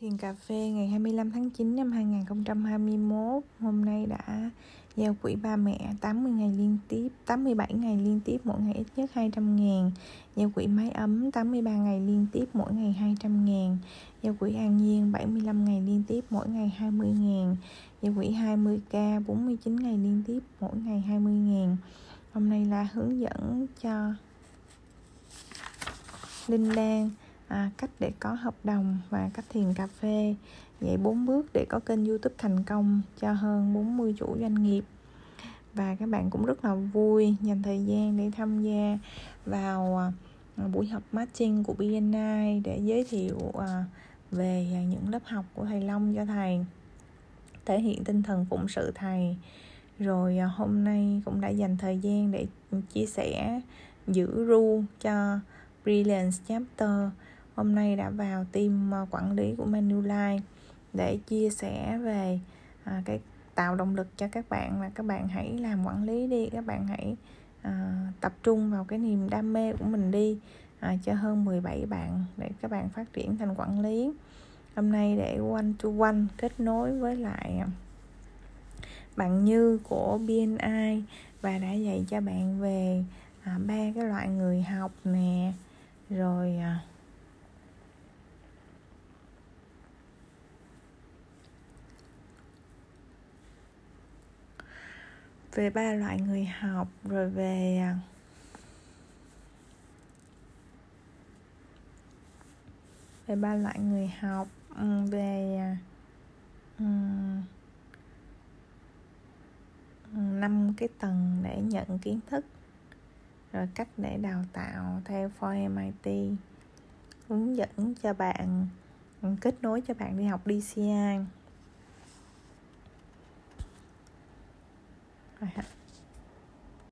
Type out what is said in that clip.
Thiền cà phê ngày 25 tháng 9 năm 2021 Hôm nay đã giao quỹ ba mẹ 80 ngày liên tiếp 87 ngày liên tiếp, mỗi ngày ít nhất 200 ngàn. Giao quỹ máy ấm 83 ngày liên tiếp, mỗi ngày 200 ngàn. Giao quỹ an nhiên 75 ngày liên tiếp, mỗi ngày 20 ngàn. Giao quỹ 20k 49 ngày liên tiếp, mỗi ngày 20 ngàn. Hôm nay là hướng dẫn cho Linh Lan à, cách để có hợp đồng và cách thiền cà phê. Vậy bốn bước để có kênh youtube thành công cho hơn 40 chủ doanh nghiệp. Và các bạn cũng rất là vui dành thời gian để tham gia vào à, buổi học matching của BNI để giới thiệu à, về những lớp học của thầy Long cho thầy thể hiện tinh thần phụng sự thầy. Rồi à, hôm nay cũng đã dành thời gian để chia sẻ giữ ru cho Brilliance Chapter hôm nay đã vào team ờ, quản lý của Manulife để chia sẻ về à, cái tạo động lực cho các bạn và các bạn hãy làm quản lý đi các bạn hãy à, tập trung vào cái niềm đam mê của mình đi à, cho hơn 17 bạn để các bạn phát triển thành quản lý. Hôm nay để one to one kết nối với lại bạn Như của BNI và đã dạy cho bạn về à, ba cái loại người học nè rồi à, về ba loại người học, rồi về à, về ba loại người học về à, năm cái tầng để nhận kiến thức, rồi cách để đào tạo theo for MIT hướng dẫn cho bạn kết nối cho bạn đi học DCI I have